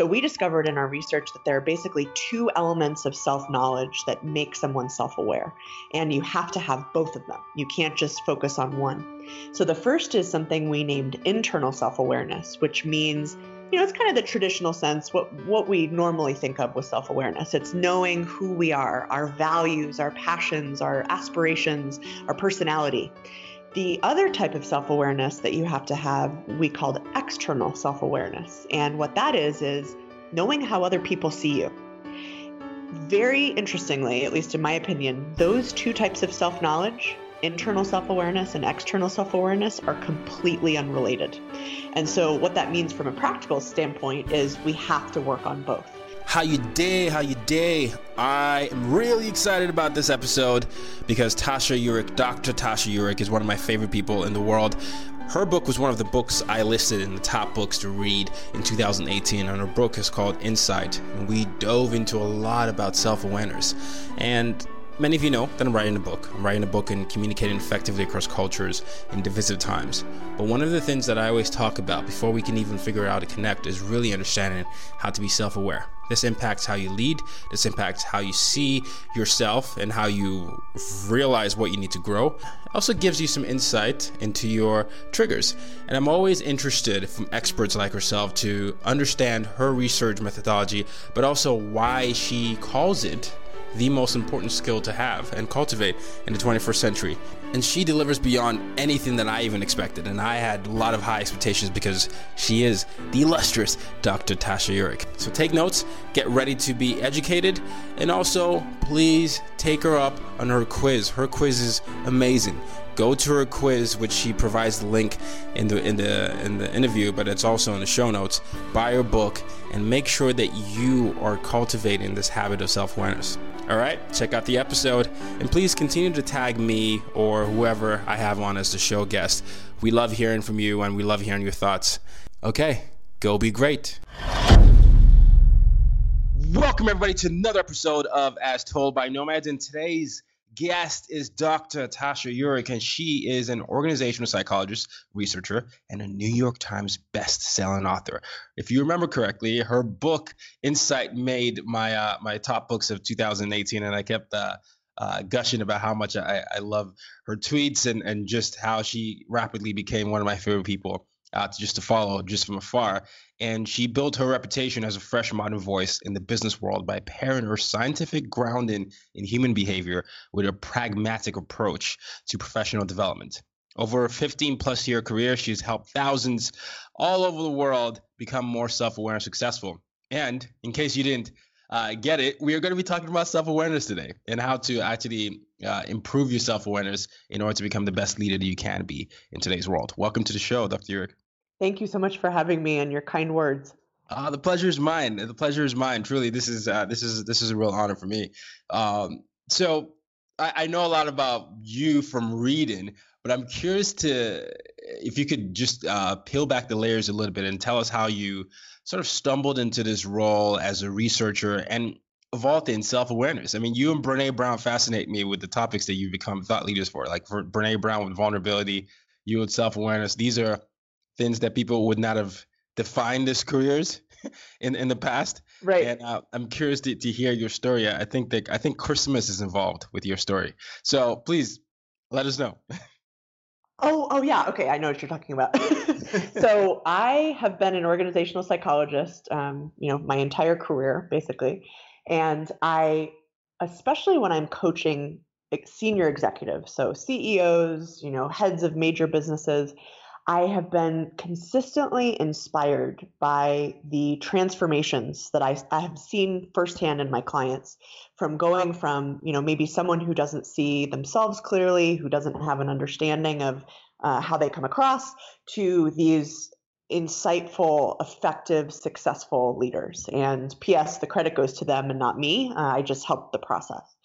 So we discovered in our research that there are basically two elements of self-knowledge that make someone self-aware. And you have to have both of them. You can't just focus on one. So the first is something we named internal self-awareness, which means you know, it's kind of the traditional sense, what, what we normally think of with self awareness. It's knowing who we are, our values, our passions, our aspirations, our personality. The other type of self awareness that you have to have, we called external self awareness. And what that is, is knowing how other people see you. Very interestingly, at least in my opinion, those two types of self knowledge, internal self awareness and external self awareness, are completely unrelated. And so, what that means from a practical standpoint is we have to work on both. How you day? How you day? I am really excited about this episode because Tasha Eurich, Dr. Tasha Eurich, is one of my favorite people in the world. Her book was one of the books I listed in the top books to read in 2018, and her book is called Insight. And we dove into a lot about self awareness. And Many of you know that I'm writing a book. I'm writing a book and communicating effectively across cultures in divisive times. But one of the things that I always talk about before we can even figure out how to connect is really understanding how to be self aware. This impacts how you lead, this impacts how you see yourself and how you realize what you need to grow. It also gives you some insight into your triggers. And I'm always interested from experts like herself to understand her research methodology, but also why she calls it the most important skill to have and cultivate in the 21st century. And she delivers beyond anything that I even expected. And I had a lot of high expectations because she is the illustrious Dr. Tasha Eurich. So take notes, get ready to be educated, and also please take her up on her quiz. Her quiz is amazing go to her quiz which she provides the link in the in the in the interview but it's also in the show notes buy her book and make sure that you are cultivating this habit of self-awareness all right, check out the episode and please continue to tag me or whoever I have on as the show guest. We love hearing from you and we love hearing your thoughts. Okay, go be great. Welcome, everybody, to another episode of As Told by Nomads. And today's guest is Dr. Tasha Eurich, and she is an organizational psychologist, researcher, and a New York Times best-selling author. If you remember correctly, her book Insight made my uh, my top books of 2018, and I kept uh, uh, gushing about how much I, I love her tweets and and just how she rapidly became one of my favorite people uh, just to follow just from afar. And she built her reputation as a fresh modern voice in the business world by pairing her scientific grounding in human behavior with a pragmatic approach to professional development. Over a 15 plus year career, she's helped thousands all over the world become more self aware and successful. And in case you didn't uh, get it, we are going to be talking about self awareness today and how to actually uh, improve your self awareness in order to become the best leader that you can be in today's world. Welcome to the show, Dr. Eurich. Thank you so much for having me and your kind words. Uh, the pleasure is mine. The pleasure is mine. Truly, this is uh, this is this is a real honor for me. Um, so I, I know a lot about you from reading, but I'm curious to if you could just uh, peel back the layers a little bit and tell us how you sort of stumbled into this role as a researcher and evolved in self-awareness. I mean, you and Brene Brown fascinate me with the topics that you've become thought leaders for. Like for Brene Brown with vulnerability, you with self-awareness. These are things that people would not have defined as careers in in the past. Right. And uh, I'm curious to, to hear your story. I think that I think Christmas is involved with your story. So please let us know. Oh, oh yeah. Okay, I know what you're talking about. so I have been an organizational psychologist, um, you know, my entire career basically, and I, especially when I'm coaching senior executives, so CEOs, you know, heads of major businesses, I have been consistently inspired by the transformations that I, I, have seen firsthand in my clients from going from, you know, maybe someone who doesn't see themselves clearly, who doesn't have an understanding of uh, how they come across, to these insightful, effective, successful leaders. And P.S., the credit goes to them and not me. Uh, I just helped the process.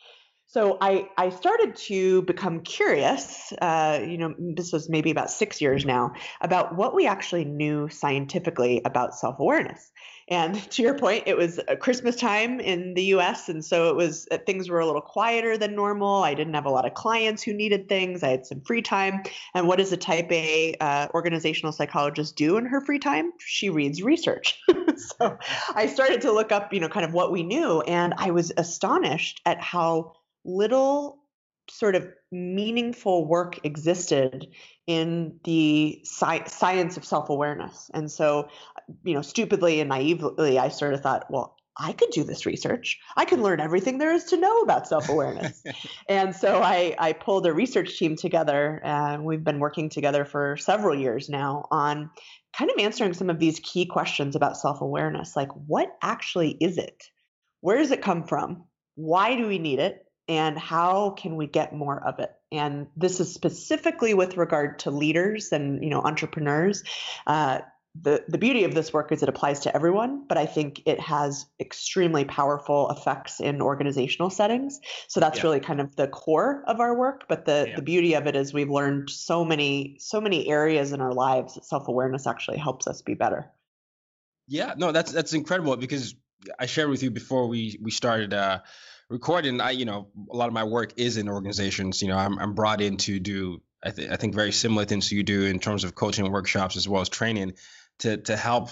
So I, I started to become curious, uh, you know, this was maybe about six years now, about what we actually knew scientifically about self awareness. And to your point, it was Christmas time in the US. And so it was, uh, things were a little quieter than normal. I didn't have a lot of clients who needed things. I had some free time. And what does a type A uh, organizational psychologist do in her free time? She reads research. so I started to look up, you know, kind of what we knew. And I was astonished at how little sort of meaningful work existed in the sci- science of self-awareness. And so you know stupidly and naively i sort of thought well i could do this research. I can learn everything there is to know about self-awareness. And so I, I pulled a research team together and we've been working together for several years now on kind of answering some of these key questions about self-awareness. Like what actually is it? Where does it come from? Why do we need it and how can we get more of it and this is specifically with regard to leaders and you know entrepreneurs uh, the, the beauty of this work is it applies to everyone, but I think it has extremely powerful effects in organizational settings. So that's yeah. really kind of the core of our work. But the, yeah. the beauty of it is we've learned so many, so many areas in our lives that self-awareness actually helps us be better. Yeah, no, that's that's incredible because I shared with you before we we started uh, recording, I you know a lot of my work is in organizations. You know, I'm I'm brought in to do I, th- I think very similar things you do in terms of coaching workshops as well as training to to help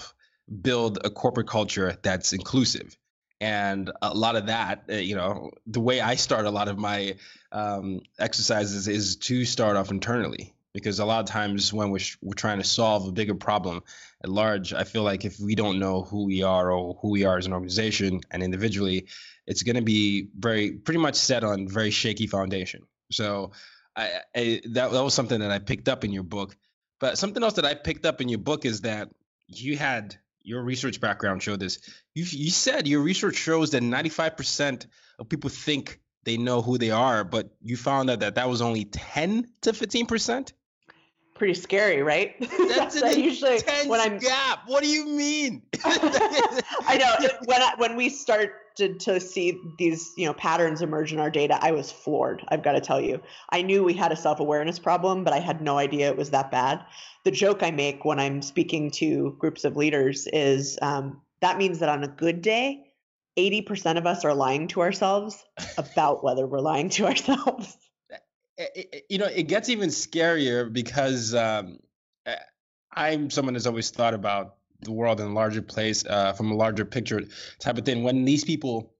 build a corporate culture that's inclusive. And a lot of that, uh, you know, the way I start a lot of my um, exercises is to start off internally because a lot of times when we're, we're trying to solve a bigger problem at large, I feel like if we don't know who we are or who we are as an organization and individually, it's going to be very pretty much set on very shaky foundation. So I, I, that that was something that I picked up in your book. But something else that I picked up in your book is that you had your research background showed this. You you said your research shows that 95% of people think they know who they are, but you found out that, that was only 10 to 15% pretty scary, right? That's an usually when I'm gap. What do you mean? I know when I, when we started to see these you know patterns emerge in our data, I was floored. I've got to tell you, I knew we had a self awareness problem, but I had no idea it was that bad. The joke I make when I'm speaking to groups of leaders is um, that means that on a good day. 80% of us are lying to ourselves about whether we're lying to ourselves it, you know, it gets even scarier because um, I'm someone that's always thought about the world in a larger place, uh, from a larger picture type of thing. When these people,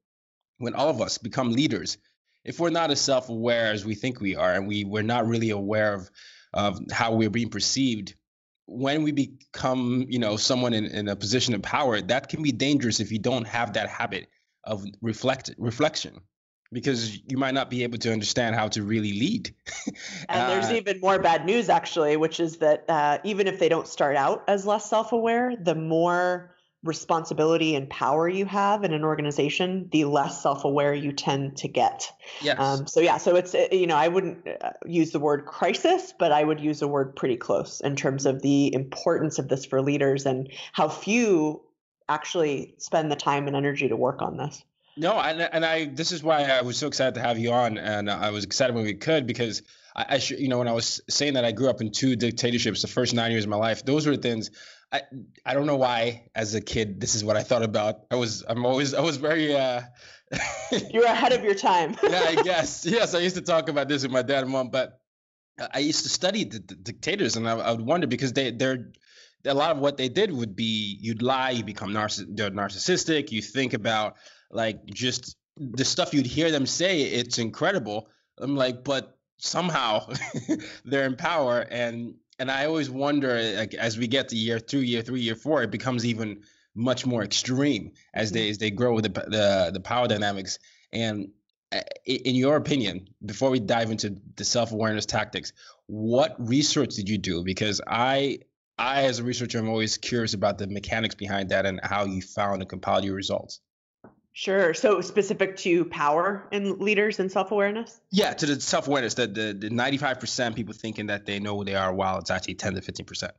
when all of us become leaders, if we're not as self-aware as we think we are, and we we're not really aware of of how we're being perceived, when we become, you know, someone in, in a position of power, that can be dangerous if you don't have that habit of reflect reflection because you might not be able to understand how to really lead. and there's uh, even more bad news, actually, which is that uh, even if they don't start out as less self aware, the more responsibility and power you have in an organization, the less self-aware you tend to get. Yes. Um, so yeah, so it's you know I wouldn't uh, use the word crisis, but I would use a word pretty close in terms of the importance of this for leaders and how few actually spend the time and energy to work on this. No, and and I this is why I was so excited to have you on, and I was excited when we could because I, I you know when I was saying that I grew up in two dictatorships the first nine years of my life, those were things I I don't know why as a kid this is what I thought about. I was I'm always I was very uh you're ahead of your time. yeah, I guess yes. I used to talk about this with my dad and mom, but I used to study the, the dictators, and I, I would wonder because they they're a lot of what they did would be you'd lie, you become narciss- narcissistic, you think about like just the stuff you'd hear them say, it's incredible. I'm like, but somehow they're in power and and I always wonder like as we get to year two, year three, year four, it becomes even much more extreme as they as they grow with the the, the power dynamics. And uh, in your opinion, before we dive into the self awareness tactics, what research did you do? Because I I as a researcher I'm always curious about the mechanics behind that and how you found and compiled your results. Sure. So specific to power and leaders and self-awareness? Yeah, to the self-awareness, the, the, the 95% people thinking that they know who they are while it's actually 10 to 15%.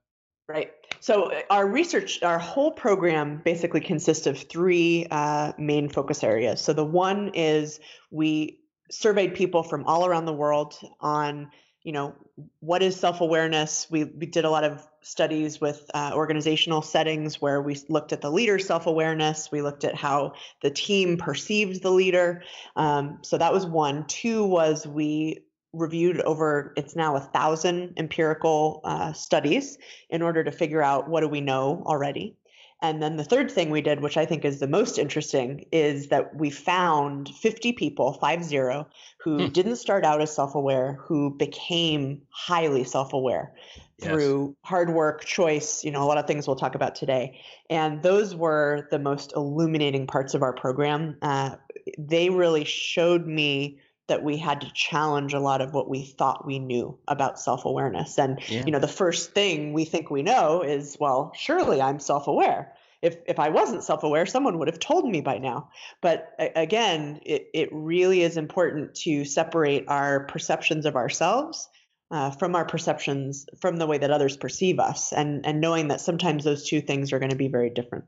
Right. So uh, our research, our whole program basically consists of three uh, main focus areas. So the one is we surveyed people from all around the world on you know what is self-awareness we, we did a lot of studies with uh, organizational settings where we looked at the leader's self-awareness we looked at how the team perceived the leader. Um, so that was one. Two was we reviewed over it's now a thousand empirical uh, studies in order to figure out what do we know already. And then the third thing we did, which I think is the most interesting, is that we found 50 people, five zero, who hmm. didn't start out as self aware, who became highly self aware yes. through hard work, choice, you know, a lot of things we'll talk about today. And those were the most illuminating parts of our program. Uh, they really showed me that we had to challenge a lot of what we thought we knew about self-awareness and yeah. you know the first thing we think we know is well surely i'm self-aware if if i wasn't self-aware someone would have told me by now but again it, it really is important to separate our perceptions of ourselves uh, from our perceptions from the way that others perceive us and and knowing that sometimes those two things are going to be very different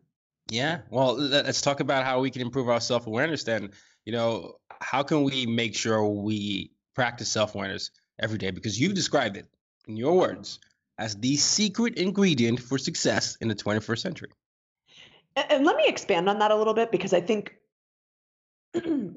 yeah well let's talk about how we can improve our self-awareness then you know how can we make sure we practice self awareness every day? Because you described it in your words as the secret ingredient for success in the 21st century. And let me expand on that a little bit because I think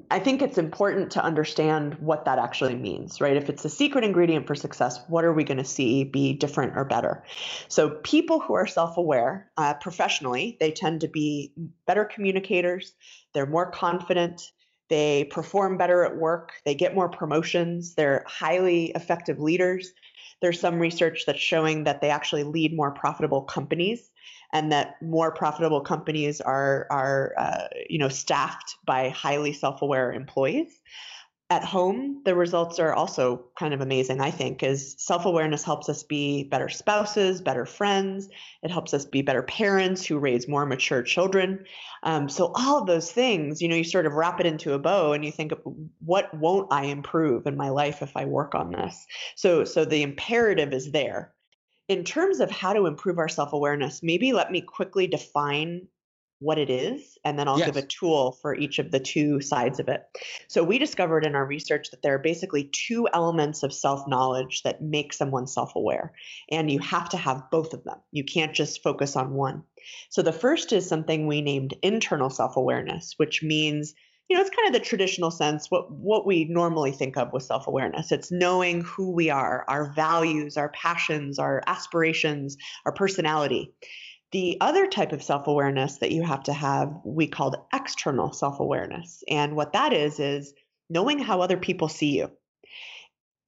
I think it's important to understand what that actually means, right? If it's a secret ingredient for success, what are we going to see be different or better? So, people who are self aware uh, professionally, they tend to be better communicators, they're more confident, they perform better at work, they get more promotions, they're highly effective leaders. There's some research that's showing that they actually lead more profitable companies and that more profitable companies are are uh, you know staffed by highly self-aware employees at home, the results are also kind of amazing, I think, is self-awareness helps us be better spouses, better friends. It helps us be better parents who raise more mature children. Um, so all of those things, you know, you sort of wrap it into a bow and you think, what won't I improve in my life if I work on this? So, so the imperative is there. In terms of how to improve our self-awareness, maybe let me quickly define what it is, and then I'll yes. give a tool for each of the two sides of it. So, we discovered in our research that there are basically two elements of self knowledge that make someone self aware, and you have to have both of them. You can't just focus on one. So, the first is something we named internal self awareness, which means you know, it's kind of the traditional sense, what, what we normally think of with self awareness. It's knowing who we are, our values, our passions, our aspirations, our personality. The other type of self awareness that you have to have, we called external self awareness. And what that is, is knowing how other people see you.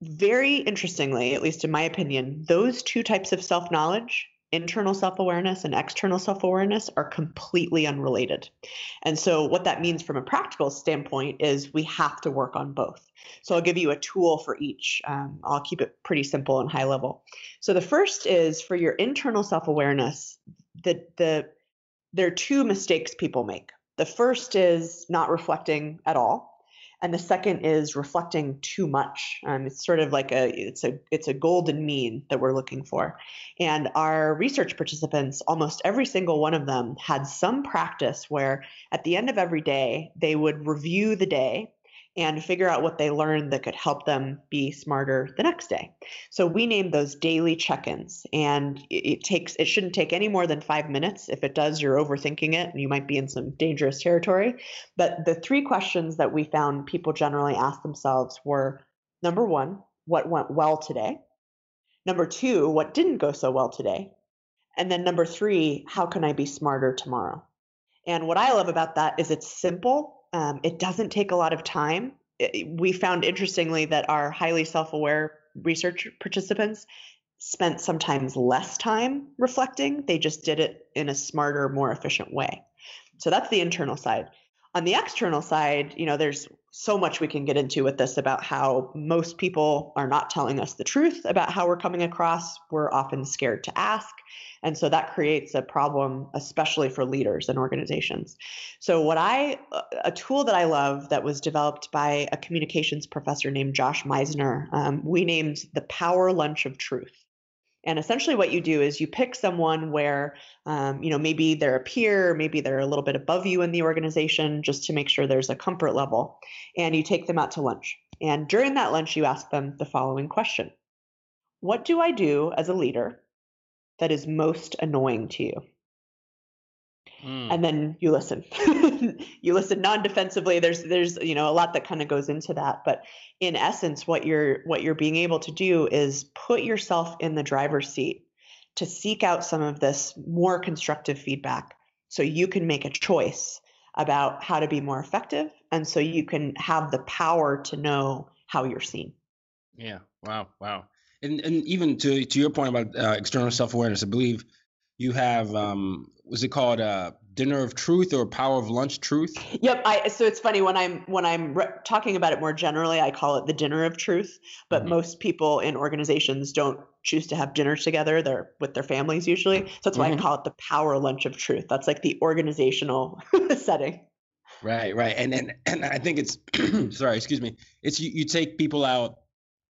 Very interestingly, at least in my opinion, those two types of self knowledge, internal self awareness and external self awareness, are completely unrelated. And so, what that means from a practical standpoint is we have to work on both. So, I'll give you a tool for each. Um, I'll keep it pretty simple and high level. So, the first is for your internal self awareness, the the there are two mistakes people make. The first is not reflecting at all, and the second is reflecting too much. Um, it's sort of like a it's a it's a golden mean that we're looking for. And our research participants, almost every single one of them, had some practice where at the end of every day they would review the day and figure out what they learned that could help them be smarter the next day. So we named those daily check-ins and it takes it shouldn't take any more than 5 minutes. If it does, you're overthinking it and you might be in some dangerous territory. But the three questions that we found people generally ask themselves were number 1, what went well today? Number 2, what didn't go so well today? And then number 3, how can I be smarter tomorrow? And what I love about that is it's simple um, it doesn't take a lot of time we found interestingly that our highly self-aware research participants spent sometimes less time reflecting. They just did it in a smarter, more efficient way. So that's the internal side. On the external side, you know, there's so much we can get into with this about how most people are not telling us the truth about how we're coming across. We're often scared to ask. And so that creates a problem, especially for leaders and organizations. So, what I, a tool that I love that was developed by a communications professor named Josh Misner, um, we named the Power Lunch of Truth. And essentially, what you do is you pick someone where, um, you know, maybe they're a peer, maybe they're a little bit above you in the organization, just to make sure there's a comfort level. And you take them out to lunch. And during that lunch, you ask them the following question What do I do as a leader that is most annoying to you? Mm. And then you listen. you listen non-defensively. There's there's you know a lot that kind of goes into that, but in essence, what you're what you're being able to do is put yourself in the driver's seat to seek out some of this more constructive feedback, so you can make a choice about how to be more effective, and so you can have the power to know how you're seen. Yeah. Wow. Wow. And and even to to your point about uh, external self awareness, I believe you have um was it called uh dinner of truth or power of lunch truth yep i so it's funny when i'm when i'm re- talking about it more generally i call it the dinner of truth but mm-hmm. most people in organizations don't choose to have dinner together they're with their families usually so that's why mm-hmm. i call it the power lunch of truth that's like the organizational setting right right and and, and i think it's sorry excuse me it's you, you take people out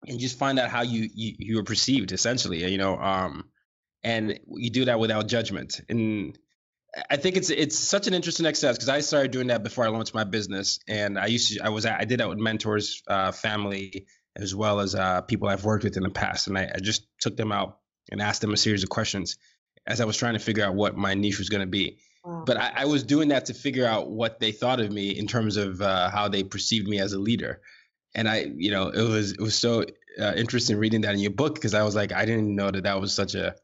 and just find out how you you, you are perceived essentially you know um and you do that without judgment. And I think it's it's such an interesting exercise because I started doing that before I launched my business, and I used to I was I did that with mentors, uh, family, as well as uh, people I've worked with in the past, and I, I, just took them out and asked them a series of questions as I was trying to figure out what my niche was going to be. Wow. But I, I, was doing that to figure out what they thought of me in terms of uh, how they perceived me as a leader, and I, you know, it was it was so uh, interesting reading that in your book because I was like I didn't know that that was such a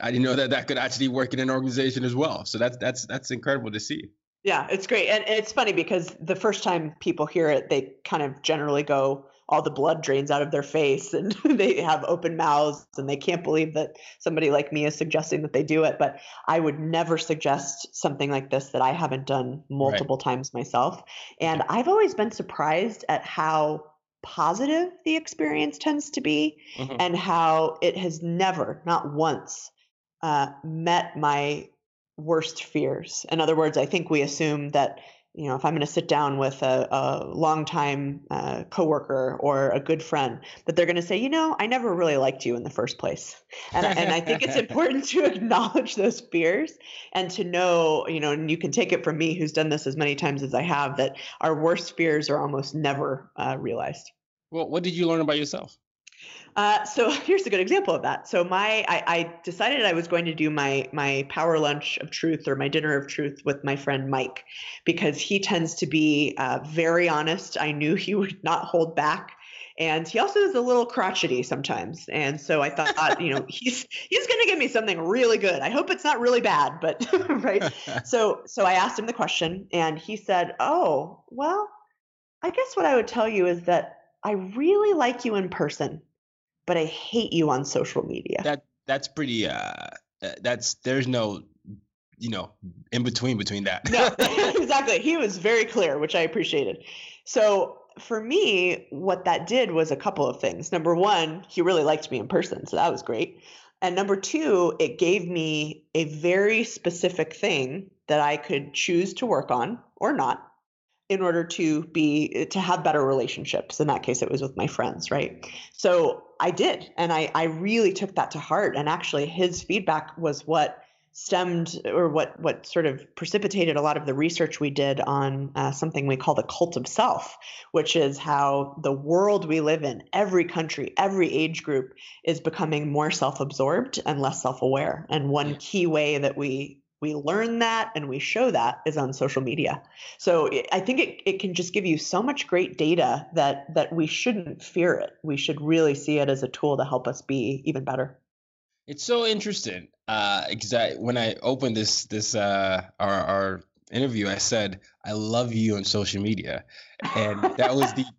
I didn't know that that could actually work in an organization as well. So that's that's that's incredible to see. Yeah, it's great, and it's funny because the first time people hear it, they kind of generally go, all the blood drains out of their face, and they have open mouths, and they can't believe that somebody like me is suggesting that they do it. But I would never suggest something like this that I haven't done multiple right. times myself, and I've always been surprised at how positive the experience tends to be, mm-hmm. and how it has never, not once, uh, met my worst fears. In other words, I think we assume that you know if I'm going to sit down with a, a longtime uh, coworker or a good friend, that they're going to say, you know, I never really liked you in the first place, and, and I think it's important to acknowledge those fears and to know, you know, and you can take it from me, who's done this as many times as I have, that our worst fears are almost never uh, realized. Well, what did you learn about yourself? Uh, so here's a good example of that. So my I, I, decided I was going to do my my power lunch of truth or my dinner of truth with my friend Mike because he tends to be uh, very honest. I knew he would not hold back. And he also is a little crotchety sometimes. And so I thought, you know, he's he's going to give me something really good. I hope it's not really bad, but right. so so I asked him the question and he said, "Oh, well, I guess what I would tell you is that I really like you in person." But I hate you on social media. That that's pretty. Uh, uh, that's there's no, you know, in between between that. no, exactly. He was very clear, which I appreciated. So for me, what that did was a couple of things. Number one, he really liked me in person, so that was great. And number two, it gave me a very specific thing that I could choose to work on or not in order to be to have better relationships. In that case it was with my friends right? So i did and i i really took that to heart. And actually his feedback was what stemmed or what what sort of precipitated a lot of the research we did on uh, something we call the cult of self which is how the world we live in every country every age group is becoming more self-absorbed and less self-aware. And one key way that we we learn that and we show that is on social media so i think it, it can just give you so much great data that that we shouldn't fear it we should really see it as a tool to help us be even better it's so interesting uh because I, when i opened this this uh our our interview i said i love you on social media and that was the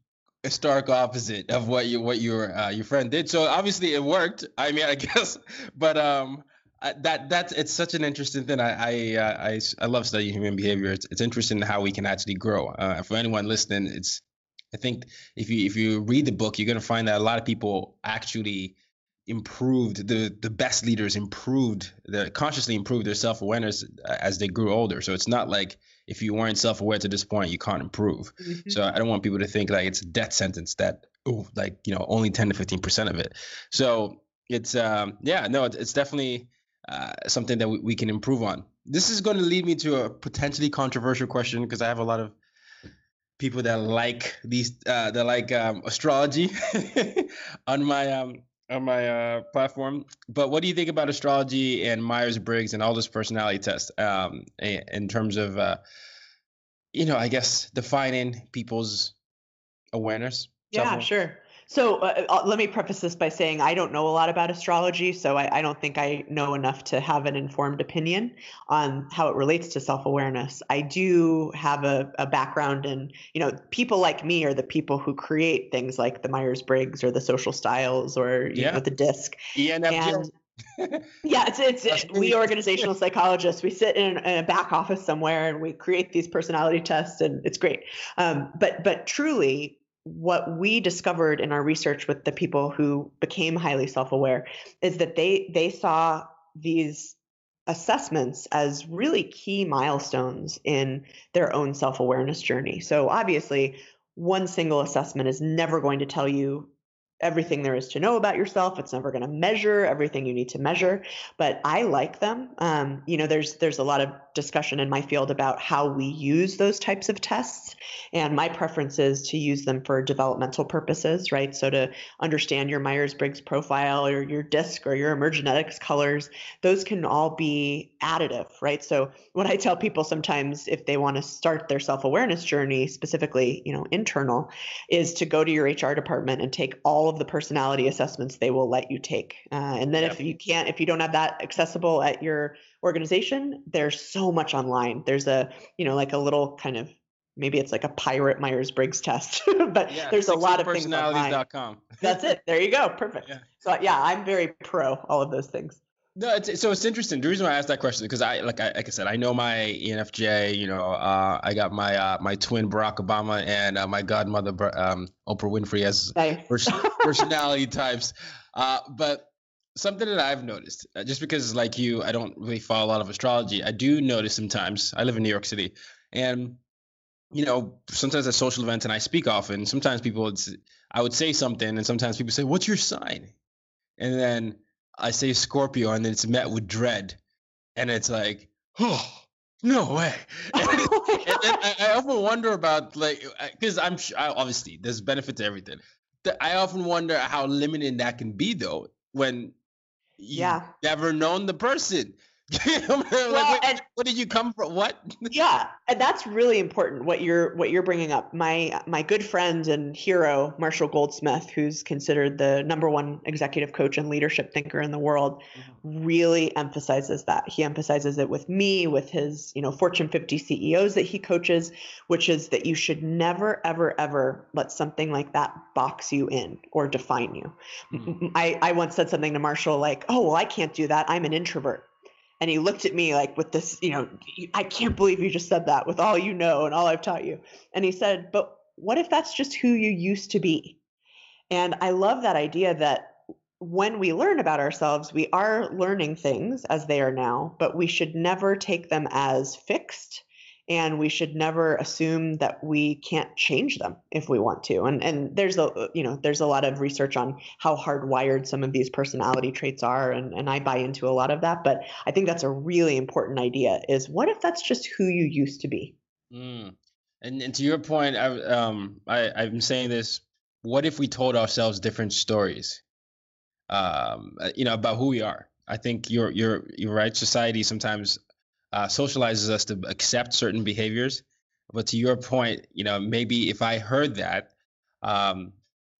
stark opposite of what you what your uh, your friend did. So obviously it worked. I mean, I guess, but um, that that's it's such an interesting thing. I I uh, I, I love studying human behavior. It's it's interesting how we can actually grow. Uh, for anyone listening, it's I think if you if you read the book, you're gonna find that a lot of people actually improved the the best leaders improved their consciously improved their self-awareness as they grew older so it's not like if you weren't self-aware to this point you can't improve mm-hmm. so i don't want people to think like it's a death sentence that oh like you know only 10 to 15 percent of it so it's um yeah no it's, it's definitely uh, something that we, we can improve on this is going to lead me to a potentially controversial question because i have a lot of people that like these uh, that like um, astrology on my um, on my uh, platform. But what do you think about astrology and Myers Briggs and all this personality tests um, in terms of, uh, you know, I guess defining people's awareness? Yeah, sure. So uh, uh, let me preface this by saying I don't know a lot about astrology, so I, I, don't think I know enough to have an informed opinion on how it relates to self-awareness. I do have a, a background in, you know, people like me are the people who create things like the Myers-Briggs or the social styles or you yeah. know the DISC. ENFJ. And, yeah, it's it's it, we organizational psychologists. We sit in, in, a back office somewhere and we create these personality tests, and it's great. Um, but but truly, what we discovered in our research with the people who became highly self-aware is that they they saw these assessments as really key milestones in their own self-awareness journey. So obviously, one single assessment is never going to tell you everything there is to know about yourself. It's never going to measure everything you need to measure, but I like them. Um, you know, there's there's a lot of discussion in my field about how we use those types of tests, and my preference is to use them for developmental purposes, right? So to understand your Myers-Briggs profile or your DISC or your emergenetics colors, those can all be additive, right? So what I tell people sometimes if they want to start their self-awareness journey, specifically, you know, internal, is to go to your HR department and take all of the personality assessments they will let you take. Uh, and then yep. if you can't, if you don't have that accessible at your organization, there's so much online. There's a, you know, like a little kind of maybe it's like a pirate Myers Briggs test, but yeah, there's a lot of things online. That's it. There you go. Perfect. Yeah. So yeah, I'm very pro all of those things. No, it's, so it's interesting. The reason why I asked that question is because I, like, I, like I said, I know my ENFJ. You know, uh, I got my uh, my twin Barack Obama and uh, my godmother um, Oprah Winfrey as nice. personality types. Uh, but something that I've noticed, uh, just because like you, I don't really follow a lot of astrology. I do notice sometimes. I live in New York City, and you know, sometimes at social events, and I speak often. Sometimes people, I would say something, and sometimes people say, "What's your sign?" And then I say Scorpio and then it's met with dread. And it's like, oh, no way. and, and I, I, often wonder about, like, uh, because I'm obviously there's benefit to everything. I often wonder how limiting that can be, though, when you yeah. never known the person. well, like, and, what did you come from? What? yeah, and that's really important. What you're what you're bringing up. My my good friend and hero Marshall Goldsmith, who's considered the number one executive coach and leadership thinker in the world, mm-hmm. really emphasizes that. He emphasizes it with me, with his you know Fortune 50 CEOs that he coaches, which is that you should never ever ever let something like that box you in or define you. Mm-hmm. I I once said something to Marshall like, "Oh well, I can't do that. I'm an introvert." And he looked at me like with this you know i can't believe you just said that with all you know and all i've taught you. And he said but what if that's just who you used to be? And i love that idea that when we learn about ourselves we are learning things as they are now but we should never take them as fixed and we should never assume that we can't change them if we want to. And and there's a you know there's a lot of research on how hardwired some of these personality traits are and and I buy into a lot of that but I think that's a really important idea is what if that's just who you used to be? Mm. and, and to your point I um I I'm saying this what if we told ourselves different stories um you know about who we are? I think you're you're you're right. Society sometimes uh, socializes us to accept certain behaviors. But to your point, you know, maybe if I heard that, um,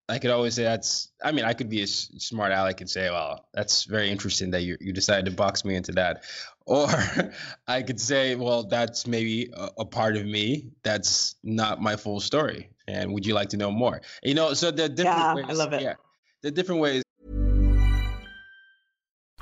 I could always say that's. I mean, I could be a smart aleck and say, "Well, that's very interesting that you you decided to box me into that," or I could say, "Well, that's maybe a, a part of me that's not my full story." And would you like to know more? You know, so the different yeah, ways. I love it. Yeah, the different ways.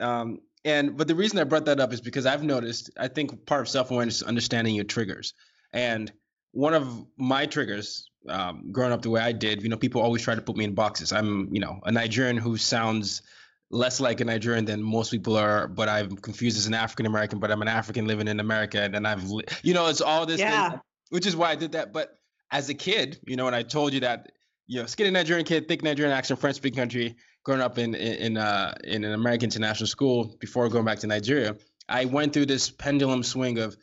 Um, and but the reason I brought that up is because I've noticed. I think part of self awareness is understanding your triggers. And one of my triggers, um, growing up the way I did, you know, people always try to put me in boxes. I'm, you know, a Nigerian who sounds less like a Nigerian than most people are, but I'm confused as an African American, but I'm an African living in America, and then I've, li- you know, it's all this, Yeah. thing, which is why I did that. But as a kid, you know, when I told you that, you know, skinny Nigerian kid, thick Nigerian accent, French speaking country, growing up in in uh, in an American international school before going back to Nigeria, I went through this pendulum swing of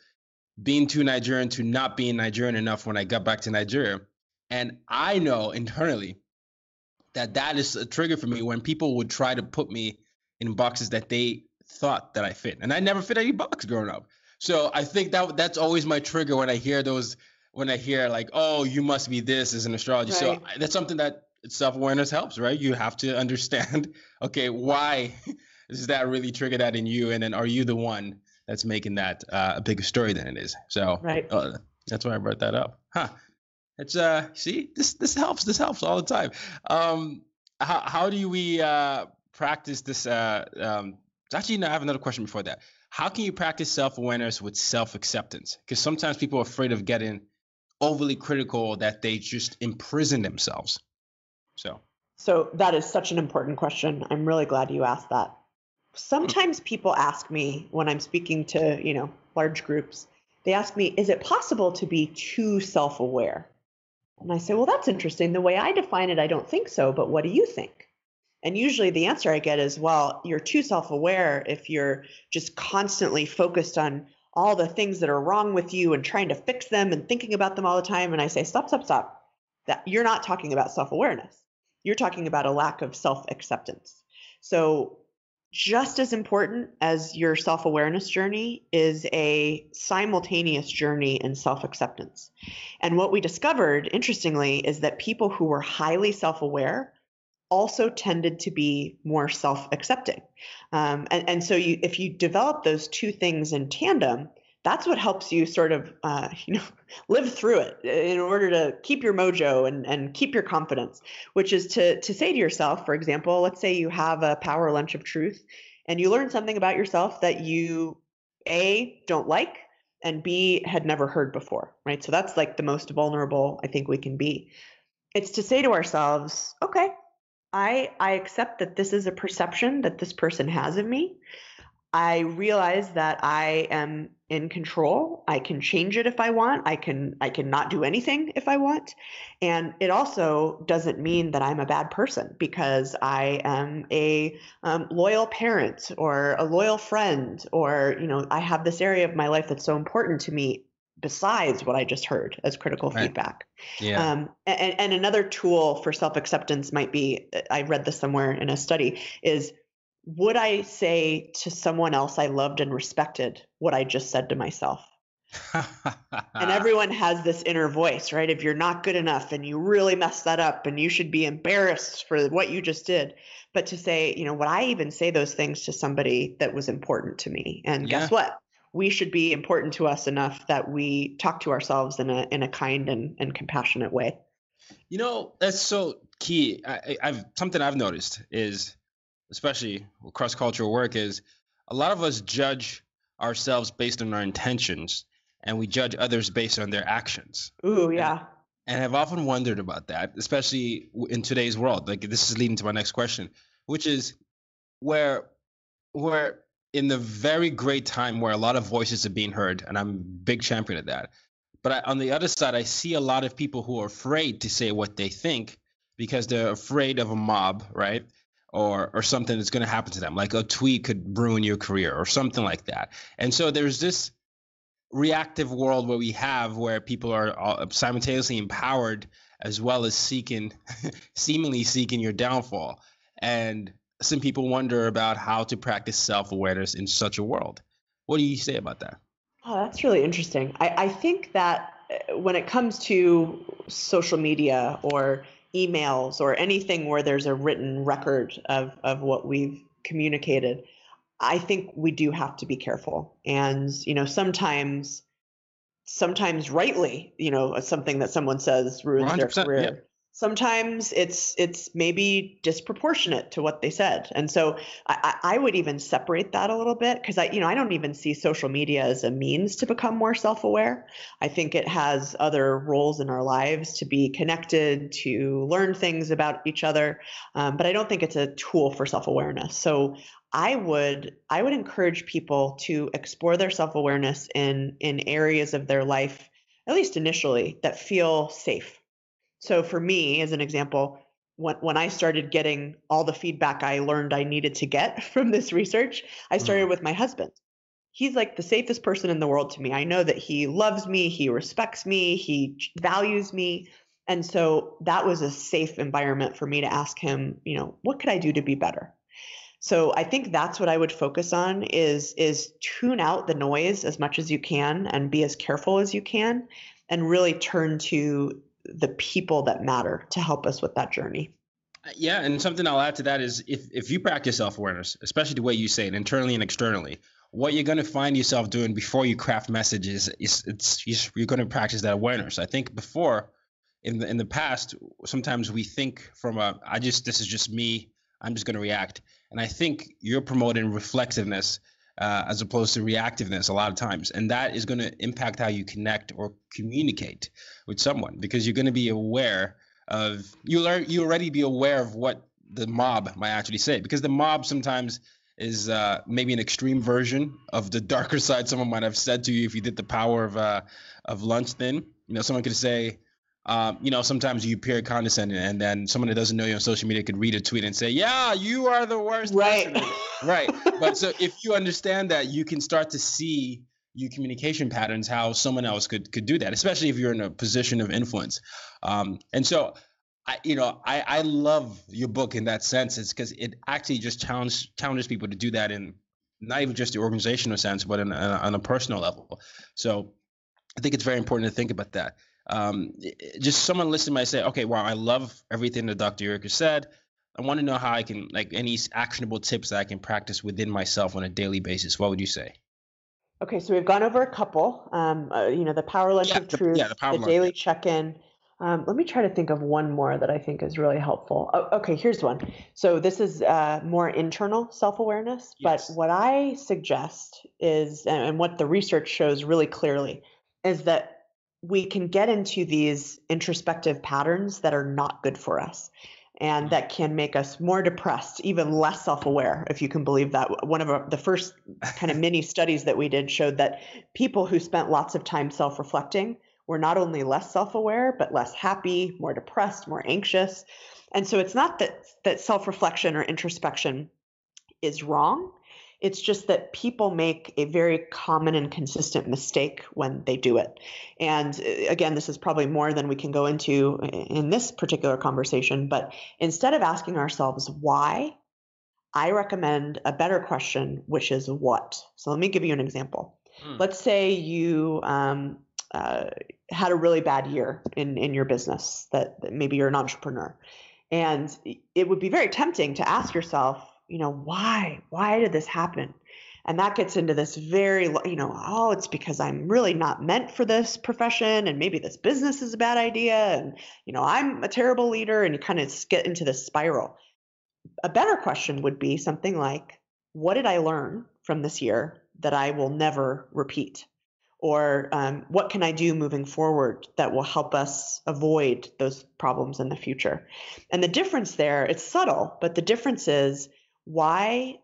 being too Nigerian to not being Nigerian enough when I got back to Nigeria, and I know internally that that is a trigger for me when people would try to put me in boxes that they thought that I fit, and I never fit any box growing up. So I think that that's always my trigger when I hear those when I hear like, oh, you must be this as an astrology. So Right. I- that's something that self awareness helps, right? You have to understand, okay, why does that really trigger that in you, and then are you the one that's making that uh, a bigger story than it is? So Right. uh, that's why I brought that up. Huh. It's uh see this this helps this helps all the time. Um how how do we uh practice this uh um actually no, I have another question before that. How can you practice self-awareness with self-acceptance? Because sometimes people are afraid of getting overly critical that they just imprison themselves. So So that is such an important question. I'm really glad you asked that. Sometimes people ask me when I'm speaking to, you know, large groups, they ask me, is it possible to be too self-aware? And I say, well, that's interesting. The way I define it, I don't think so, but what do you think? And usually the answer I get is, well, you're too self aware if you're just constantly focused on all the things that are wrong with you and trying to fix them and thinking about them all the time. And I say, stop, stop, stop. That you're not talking about self awareness. You're talking about a lack of self acceptance. So, just as important as your self awareness journey is a simultaneous journey in self acceptance. And what we discovered, interestingly, is that people who were highly self aware also tended to be more self-accepting. Um, and, and so you, if you develop those two things in tandem, that's what helps you sort of, uh, you know, live through it in order to keep your mojo and, and keep your confidence, which is to, to say to yourself, for example, let's say you have a power lunch of truth and you learn something about yourself that you, A, don't like, and B, had never heard before, right? So that's like the most vulnerable I think we can be. It's to say to ourselves, okay, I I accept that this is a perception that this person has of me. I realize that I am in control. I can change it if I want. I can I can not do anything if I want. And it also doesn't mean that I'm a bad person because I am a um, loyal parent or a loyal friend or you know I have this area of my life that's so important to me besides what I just heard as critical Right. feedback. yeah. Um, and, and another tool for self acceptance might be I read this somewhere in a study is would I say to someone else I loved and respected what I just said to myself? And everyone has this inner voice, right? If you're not good enough and you really messed that up and you should be embarrassed for what you just did. But to say, you know, would I even say those things to somebody that was important to me? And guess what? We should be important to us enough that we talk to ourselves in a in a kind and, and compassionate way. You know, that's so key. I- I've something I've noticed is, especially cross cultural work, is a lot of us judge ourselves based on our intentions, and we judge others based on their actions. Ooh, yeah. And, and I've often wondered about that, especially in today's world. Like this is leading to my next question, which is where where in the very great time where a lot of voices are being heard, and I'm a big champion of that. But I, on the other side, I see a lot of people who are afraid to say what they think because they're afraid of a mob, right? Or or something that's going to happen to them, like a tweet could ruin your career or something like that. And so there's this reactive world where we have where people are simultaneously empowered as well as seeking, seemingly seeking your downfall. And some people wonder about how to practice self awareness in such a world. What do you say about that? Oh, that's really interesting. I, I think that uh, when it comes to social media or emails or anything where there's a written record of, of what we've communicated, I think we do have to be careful. And, you know, sometimes, sometimes rightly, you know, something that someone says ruins their career. Sometimes it's it's maybe disproportionate to what they said. And so i, I would even separate that a little bit because i you know i don't even see social media as a means to become more self-aware. I think it has other roles in our lives to be connected to learn things about each other. Um, but i don't think it's a tool for self-awareness. So I would I would encourage people to explore their self-awareness in in areas of their life at least initially that feel safe so for me, as an example, when, when I started getting all the feedback I learned I needed to get from this research, I started mm-hmm. with my husband. He's like the safest person in the world to me. I know that he loves me, he respects me, he values me. And so that was a safe environment for me to ask him, you know, what could I do to be better? So I think that's what I would focus on is is tune out the noise as much as you can and be as careful as you can and really turn to the people that matter to help us with that journey. Uh, yeah, and something I'll add to that is if if you practice self awareness, especially the way you say it, internally and externally, what you're going to find yourself doing before you craft messages is it's you're going to practice that awareness. I think before in the in the past, sometimes we think from a I just this is just me, I'm just going to react, and I think you're promoting reflectiveness uh, as opposed to reactiveness a lot of times. And that is going to impact how you connect or communicate with someone because you're going to be aware of you learn you already be aware of what the mob might actually say because the mob sometimes is uh, maybe an extreme version of the darker side someone might have said to you if you did the power of uh, of lunch thing. You know, someone could say, um, you know, sometimes you appear condescending, and then someone that doesn't know you on social media could read a tweet and say, "Yeah, you are the worst." Right. right. But so if you understand that, you can start to see your communication patterns, how someone else could could do that, especially if you're in a position of influence. Um, and so, I, you know, I I love your book in that sense. It's because it actually just challenges challenges people to do that in not even just the organizational sense, but in, on a personal level. So, I think it's very important to think about that um, just someone listening might say, okay, wow, I love everything that Dr. Eurich said. I want to know how I can, like, any actionable tips that I can practice within myself on a daily basis. What would you say? Okay, so we've gone over a couple. Um, uh, you know, the power lunch yeah, of the, truth, yeah, the, the daily check-in. Um, let me try to think of one more that I think is really helpful. Oh, okay, here's one. So this is uh, more internal self-awareness, yes. but what I suggest is, and what the research shows really clearly, is that we can get into these introspective patterns that are not good for us and that can make us more depressed, even less self aware, if you can believe that. One of our, the first kind of mini studies that we did showed that people who spent lots of time self reflecting were not only less self aware, but less happy, more depressed, more anxious. And so it's not that, that self reflection or introspection is wrong. It's just that people make a very common and consistent mistake when they do it. And uh, again, this is probably more than we can go into in this particular conversation, but instead of asking ourselves why, I recommend a better question, which is what. So let me give you an example. Hmm. Let's say you um, uh, had a really bad year in, in your business, that, that maybe you're an entrepreneur. And it would be very tempting to ask yourself, you know, why? Why did this happen? And that gets into this very, you know, oh, it's because I'm really not meant for this profession and maybe this business is a bad idea. And, you know, I'm a terrible leader. And you kind of get into this spiral. A better question would be something like, what did I learn from this year that I will never repeat? or um, what can I do moving forward that will help us avoid those problems in the future? And the difference there, it's subtle, but the difference is why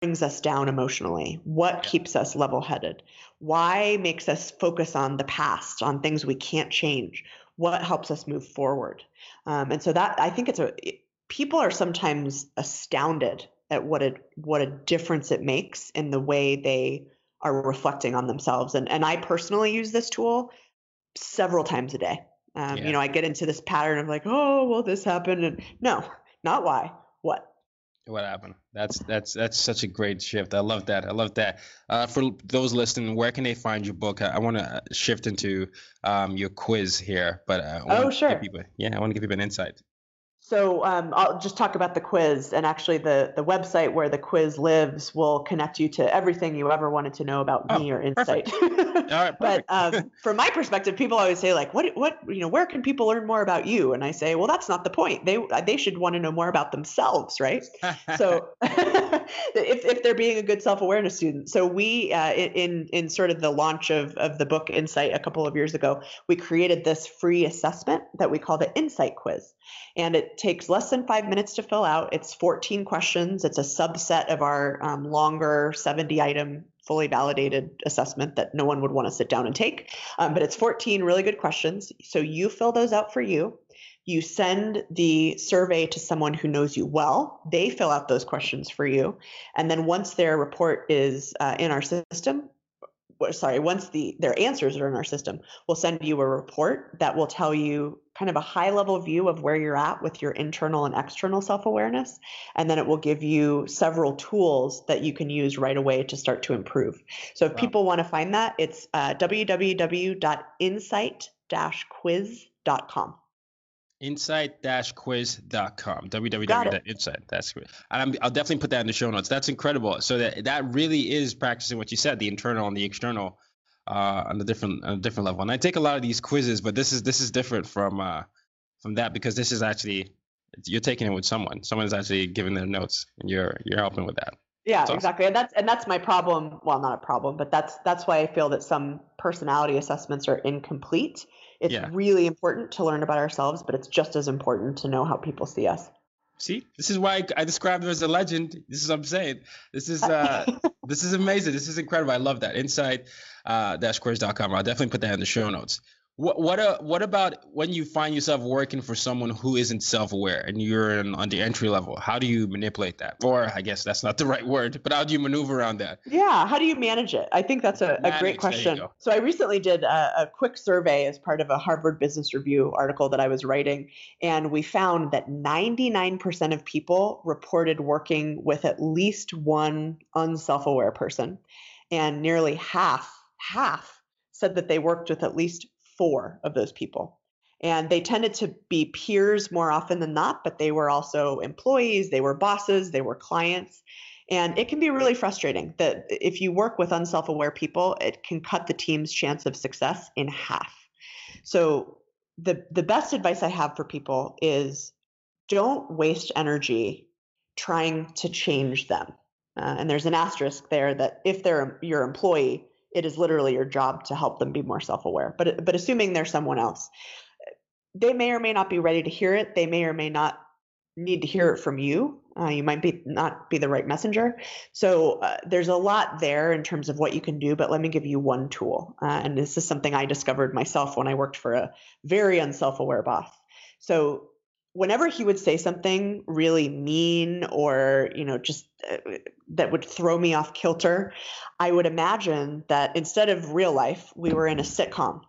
brings us down emotionally? What keeps us level headed? Why makes us focus on the past, on things we can't change? What helps us move forward? Um, and so that I think it's a it, people are sometimes astounded at what a what a difference it makes in the way they are reflecting on themselves. And and I personally use this tool several times a day. Um, yeah. You know, I get into this pattern of like, oh, well, this happened, and no, not why, what. What happened? That's that's that's such a great shift. I love that. I love that. Uh, for those listening, where can they find your book? I, I want to shift into um, your quiz here, but uh, I oh sure. People, yeah, I want to give people an insight. So um, I'll just talk about the quiz, and actually the the website where the quiz lives will connect you to everything you ever wanted to know about oh, me or Insight. All right, but um, from my perspective, people always say like, "What what you know? Where can people learn more about you?" And I say, "Well, that's not the point. They they should want to know more about themselves, right?" so if if they're being a good self awareness student, so we uh, in in sort of the launch of of the book Insight a couple of years ago, we created this free assessment that we call the Insight Quiz, and it takes less than five minutes to fill out. It's 14 questions. It's a subset of our um, longer 70 item fully validated assessment that no one would want to sit down and take. Um, but it's 14 really good questions. So you fill those out for you. You send the survey to someone who knows you well. They fill out those questions for you. And then once their report is uh, in our system, sorry, once the their answers are in our system, we'll send you a report that will tell you kind of a high level view of where you're at with your internal and external self-awareness. And then it will give you several tools that you can use right away to start to improve. So if wow. people want to find that, it's uh, www.insight-quiz.com insight-quiz.com www.insight that's great and i will definitely put that in the show notes. That's incredible. So that that really is practicing what you said the internal and the external uh, on a different on a different level. And i take a lot of these quizzes but this is this is different from uh, from that because this is actually you're taking it with someone. Someone's actually giving their notes and you're you're helping with that. Yeah exactly. And that's and that's my problem. Well not a problem but that's that's why i feel that some personality assessments are incomplete. It's yeah. really important to learn about ourselves, but it's just as important to know how people see us. See, this is why I described him as a legend. This is what I'm saying. This is uh, this is amazing. This is incredible. I love that. Insight uh. I'll definitely put that in the show notes. What what uh, what about when you find yourself working for someone who isn't self-aware and you're in, on the entry level? How do you manipulate that? Or I guess that's not the right word, but how do you maneuver around that? Yeah, how do you manage it? I think that's a, a great question. So I recently did a, a quick survey as part of a Harvard Business Review article that I was writing, and we found that 99% of people reported working with at least one unself-aware person, and nearly half half said that they worked with at least four of those people. And they tended to be peers more often than not, but they were also employees, they were bosses, they were clients. And it can be really frustrating that if you work with unself aware people, it can cut the team's chance of success in half. So, the, the best advice I have for people is don't waste energy trying to change them. Uh, and there's an asterisk there that if they're your employee, it is literally your job to help them be more self-aware but but assuming they're someone else they may or may not be ready to hear it. They may or may not need to hear it from you. Uh, you might be not be the right messenger. So uh, there's a lot there in terms of what you can do but let me give you one tool. Uh, and this is something i discovered myself when i worked for a very unself-aware boss. So whenever he would say something really mean or you know just uh, that would throw me off kilter i would imagine that instead of real life we were in a sitcom.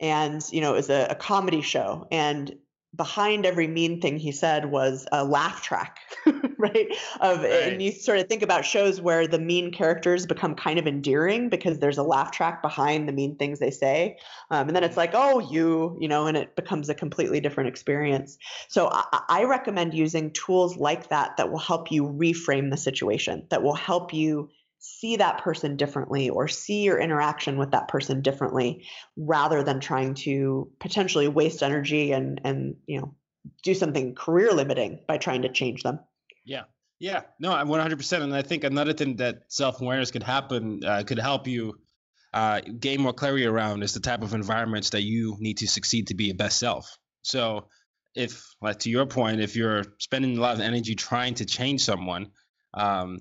And you know it was a, a comedy show. And behind every mean thing he said was a laugh track, right? Of right. and you sort of think about shows where the mean characters become kind of endearing because there's a laugh track behind the mean things they say, um, and then it's like, oh, you, you know, and it becomes a completely different experience. So I, I recommend using tools like that that will help you reframe the situation, that will help you see that person differently or see your interaction with that person differently rather than trying to potentially waste energy and and you know do something career limiting by trying to change them. Yeah. Yeah. No i'm 100% and i think another thing that self-awareness could happen uh, could help you uh, gain more clarity around is the type of environments that you need to succeed to be your best self. So, if, like to your point, if you're spending a lot of energy trying to change someone, um,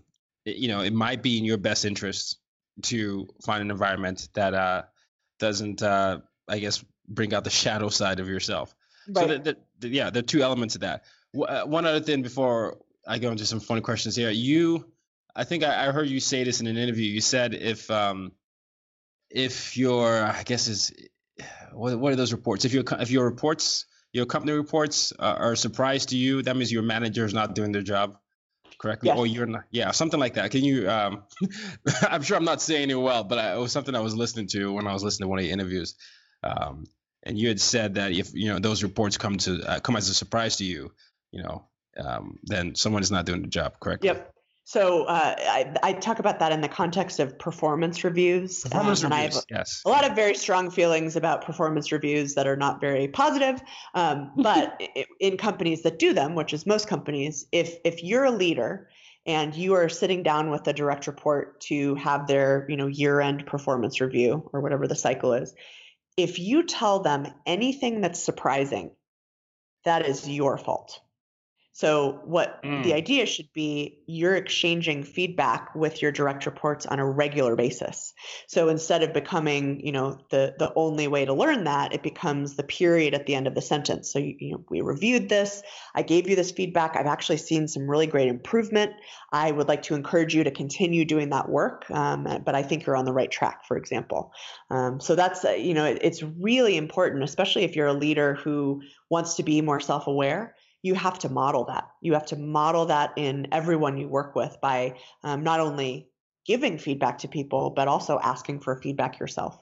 you know, it might be in your best interest to find an environment that uh, doesn't, uh, I guess, bring out the shadow side of yourself. Right. So, the, the, the, yeah, there are two elements of that. W- uh, one other thing before I go into some funny questions here. You, I think I, I heard you say this in an interview. You said if um, if your, I guess is what, what are those reports? If your if your reports your company reports uh, are a surprise to you, that means your manager is not doing their job correctly, yes. or you're not. Yeah, something like that. Can you? Um, I'm sure I'm not saying it well, but I, it was something I was listening to when I was listening to one of the interviews. Um, and you had said that if you know those reports come to uh, come as a surprise to you, you know, um, then someone is not doing the job correctly. Yep. So uh, I, I, talk about that in the context of performance reviews. Performance um, reviews, yes. A lot of very strong feelings about performance reviews that are not very positive. Um, but in companies that do them, which is most companies, if if you're a leader and you are sitting down with a direct report to have their you know year-end performance review or whatever the cycle is, if you tell them anything that's surprising, that is your fault so, what mm. the idea should be, you're exchanging feedback with your direct reports on a regular basis. So instead of becoming, you know, the the only way to learn that, it becomes the period at the end of the sentence. So, you, you know, we reviewed this. I gave you this feedback. I've actually seen some really great improvement. I would like to encourage you to continue doing that work, um, but I think you're on the right track, for example. Um, so that's, uh, you know, it, it's really important, especially if you're a leader who wants to be more self-aware you have to model that. You have to model that in everyone you work with by um, not only giving feedback to people, but also asking for feedback yourself.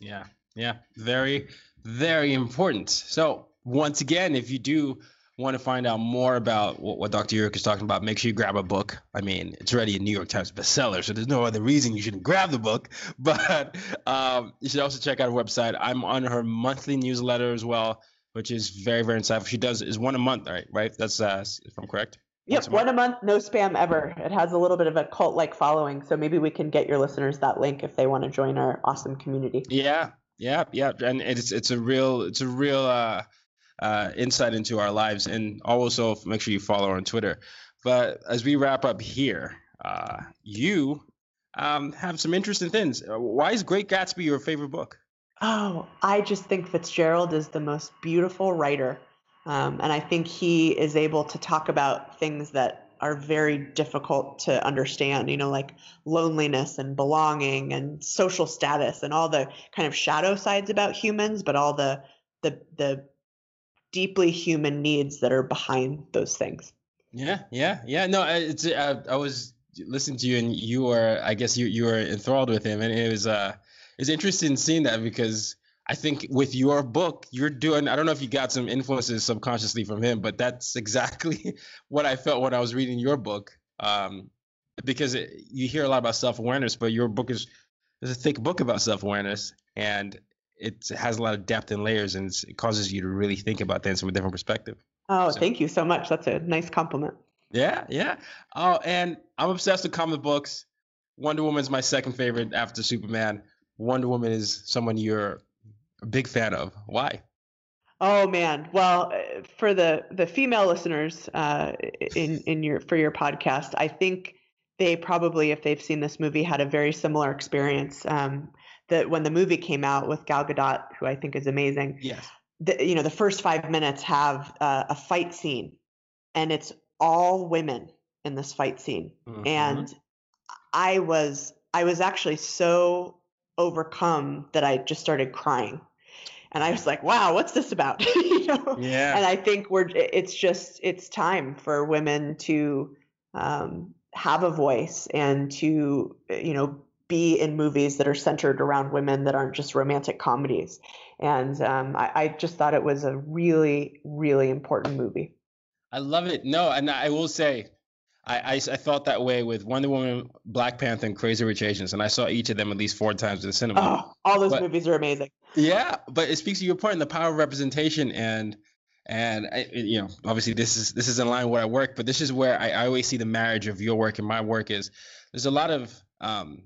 Yeah, yeah, very, very important. So, once again, if you do want to find out more about what, what Dr. Eurich is talking about, make sure you grab a book. I mean, it's already a New York Times bestseller, so there's no other reason you shouldn't grab the book. But um, you should also check out her website. I'm on her monthly newsletter as well which is very very insightful. She does is one a month, right? Right. That's uh, if I'm correct. Yep, a one a month, no spam ever. It has a little bit of a cult like following, so maybe we can get your listeners that link if they want to join our awesome community. Yeah, yeah, yeah, and it's it's a real it's a real uh, uh, insight into our lives, and also make sure you follow her on Twitter. But as we wrap up here, uh, you um, have some interesting things. Why is Great Gatsby your favorite book? Oh, I just think Fitzgerald is the most beautiful writer. Um, and I think he is able to talk about things that are very difficult to understand, you know, like loneliness and belonging and social status and all the kind of shadow sides about humans, but all the the the deeply human needs that are behind those things. Yeah, yeah, yeah. No, it's uh, I was listening to you and you were I guess you you were enthralled with him and it was uh it's interesting seeing that because I think with your book, you're doing, I don't know if you got some influences subconsciously from him, but that's exactly what I felt when I was reading your book. Um, because it, you hear a lot about self awareness, but your book is, is a thick book about self awareness and it has a lot of depth and layers and it causes you to really think about things from a different perspective. Oh, so, thank you so much. That's a nice compliment. Yeah, yeah. Oh, and I'm obsessed with comic books. Wonder Woman is my second favorite after Superman. Wonder Woman is someone you're a big fan of. Why? Oh man, well, uh, for the the female listeners uh, in in your for your podcast, I think they probably, if they've seen this movie, had a very similar experience. Um, that when the movie came out with Gal Gadot, who I think is amazing. Yes. The, you know, the first five minutes have uh, a fight scene, and it's all women in this fight scene, mm-hmm. and I was I was actually so overcome that I just started crying. And I was like, wow, what's this about? you know? Yeah. And I think we're, it's just, it's time for women to um, have a voice and to, you know, be in movies that are centered around women that aren't just romantic comedies. And um, I, I just thought it was a really, really important movie. I love it. No, and I will say, I, I, I, felt that way with Wonder Woman, Black Panther, and Crazy Rich Asians, and I saw each of them at least four times in the cinema. Oh, all those but, movies are amazing. Yeah, but it speaks to your point in the power of representation and and I, you know obviously this is this is in line where I work, but this is where I, I always see the marriage of your work and my work is there's a lot of um,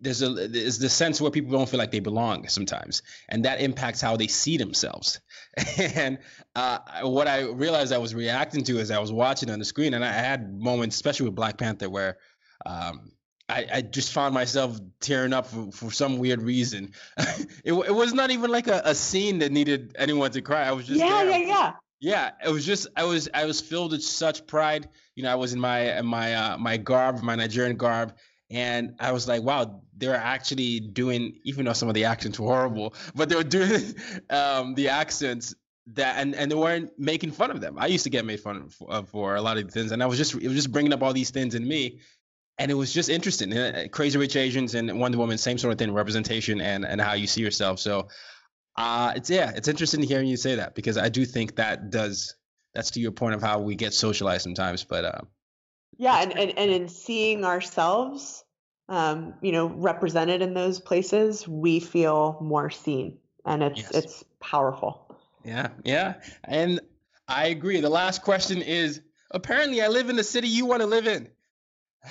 there's a there's the sense where people don't feel like they belong sometimes, and that impacts how they see themselves. And uh, what I realized I was reacting to as I was watching on the screen, and I had moments, especially with Black Panther, where um, I, I, just found myself tearing up for, for some weird reason. it, it, was not even like a, a, scene that needed anyone to cry. I was just yeah, there. yeah, yeah. Yeah, it was just I was I was filled with such pride. You know, I was in my my uh, my garb, my Nigerian garb, and I was like, wow, they're actually doing, even though some of the accents were horrible, but they were doing um, the accents that, and, and they weren't making fun of them. I used to get made fun of for, a lot of things, and I was just, it was just bringing up all these things in me. And it was just interesting. Uh, Crazy Rich Asians and Wonder Woman, same sort of thing, representation and, and how you see yourself. So uh, it's, yeah, it's interesting hearing you say that because I do think that does, that's to your point of how we get socialized sometimes. But uh, yeah and, and, and in seeing ourselves um, you know represented in those places we feel more seen and it's yes. it's powerful. Yeah yeah and i agree. The last question is apparently i live in the city you want to live in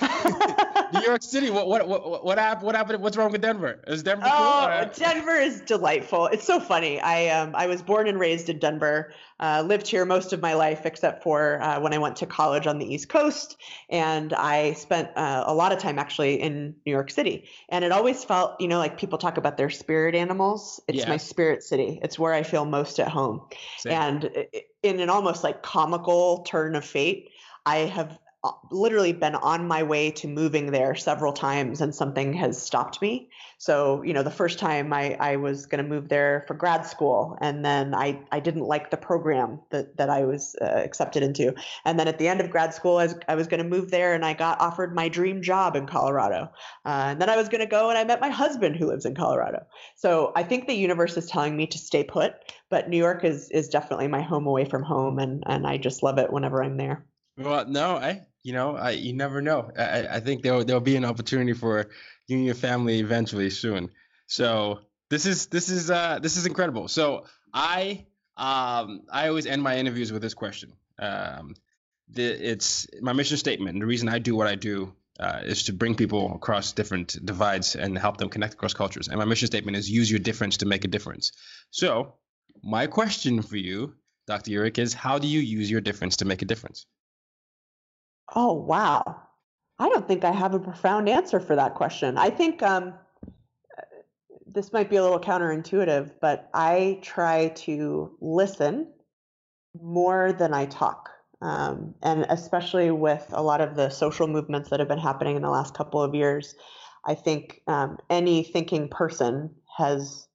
New York City. What what what what happened? What happened? What's wrong with Denver? Is Denver oh, cool? Denver is delightful. It's so funny. I um I was born and raised in Denver. Uh, lived here most of my life, except for uh, when I went to college on the East Coast, and I spent uh, a lot of time actually in New York City. And it always felt, you know, like people talk about their spirit animals. It's yeah. my spirit city. It's where I feel most at home. Same. And in an almost like comical turn of fate, I have uh, literally been on my way to moving there several times and something has stopped me. So, you know, the first time I, I was going to move there for grad school and then I, I didn't like the program that, that I was uh, accepted into. And then at the end of grad school, I was, I was going to move there and I got offered my dream job in Colorado. Uh, and then I was going to go and I met my husband who lives in Colorado. So I think the universe is telling me to stay put, but New York is, is definitely my home away from home. And, and I just love it whenever I'm there. Well, no, I you know, I, you never know. I, I think there'll there'll be an opportunity for you and your family eventually soon. So this is this is uh this is incredible. So I um I always end my interviews with this question. Um, the, it's my mission statement. The reason I do what I do uh, is to bring people across different divides and help them connect across cultures. And my mission statement is use your difference to make a difference. So my question for you, Dr. Eurich, is how do you use your difference to make a difference? Oh, wow. I don't think I have a profound answer for that question. I think um, this might be a little counterintuitive, but I try to listen more than I talk. Um, and especially with a lot of the social movements that have been happening in the last couple of years, I think um, any thinking person has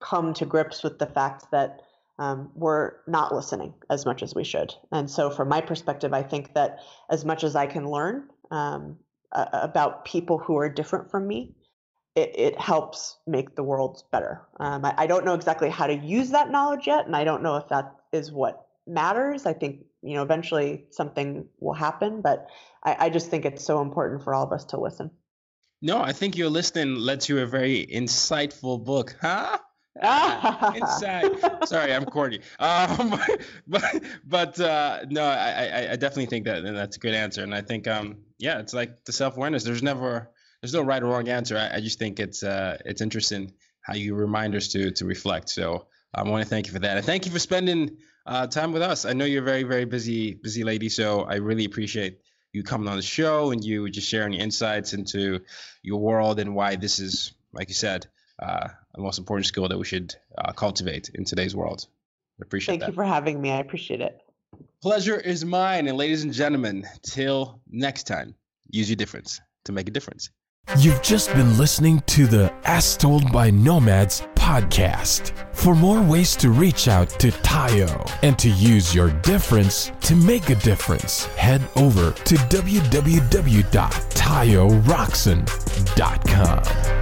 come to grips with the fact that um, we're not listening as much as we should. And so, from my perspective, I think that as much as I can learn um, uh, about people who are different from me, it, it helps make the world better. Um, I, I, don't know exactly how to use that knowledge yet, and I don't know if that is what matters. I think you know eventually something will happen, but I, I just think it's so important for all of us to listen. No, I think your listening led to a very insightful book, huh? Ah, inside. Sorry, I'm corny. Um, but but uh, no, I, I definitely think that that's a good answer, and I think um yeah, it's like the self awareness. There's never there's no right or wrong answer. I, I just think it's uh it's interesting how you remind us to to reflect. So um, I want to thank you for that, and thank you for spending uh, time with us. I know you're a very very busy busy lady, so I really appreciate you coming on the show and you just sharing your insights into your world and why this is, like you said, uh, the most important skill that we should uh, cultivate in today's world. I appreciate Thank that. you for having me. I appreciate it. Pleasure is mine. And ladies and gentlemen, till next time, use your difference to make a difference. You've just been listening to the As Told by Nomads podcast. For more ways to reach out to Tayo and to use your difference to make a difference, head over to www.tayorockson.com.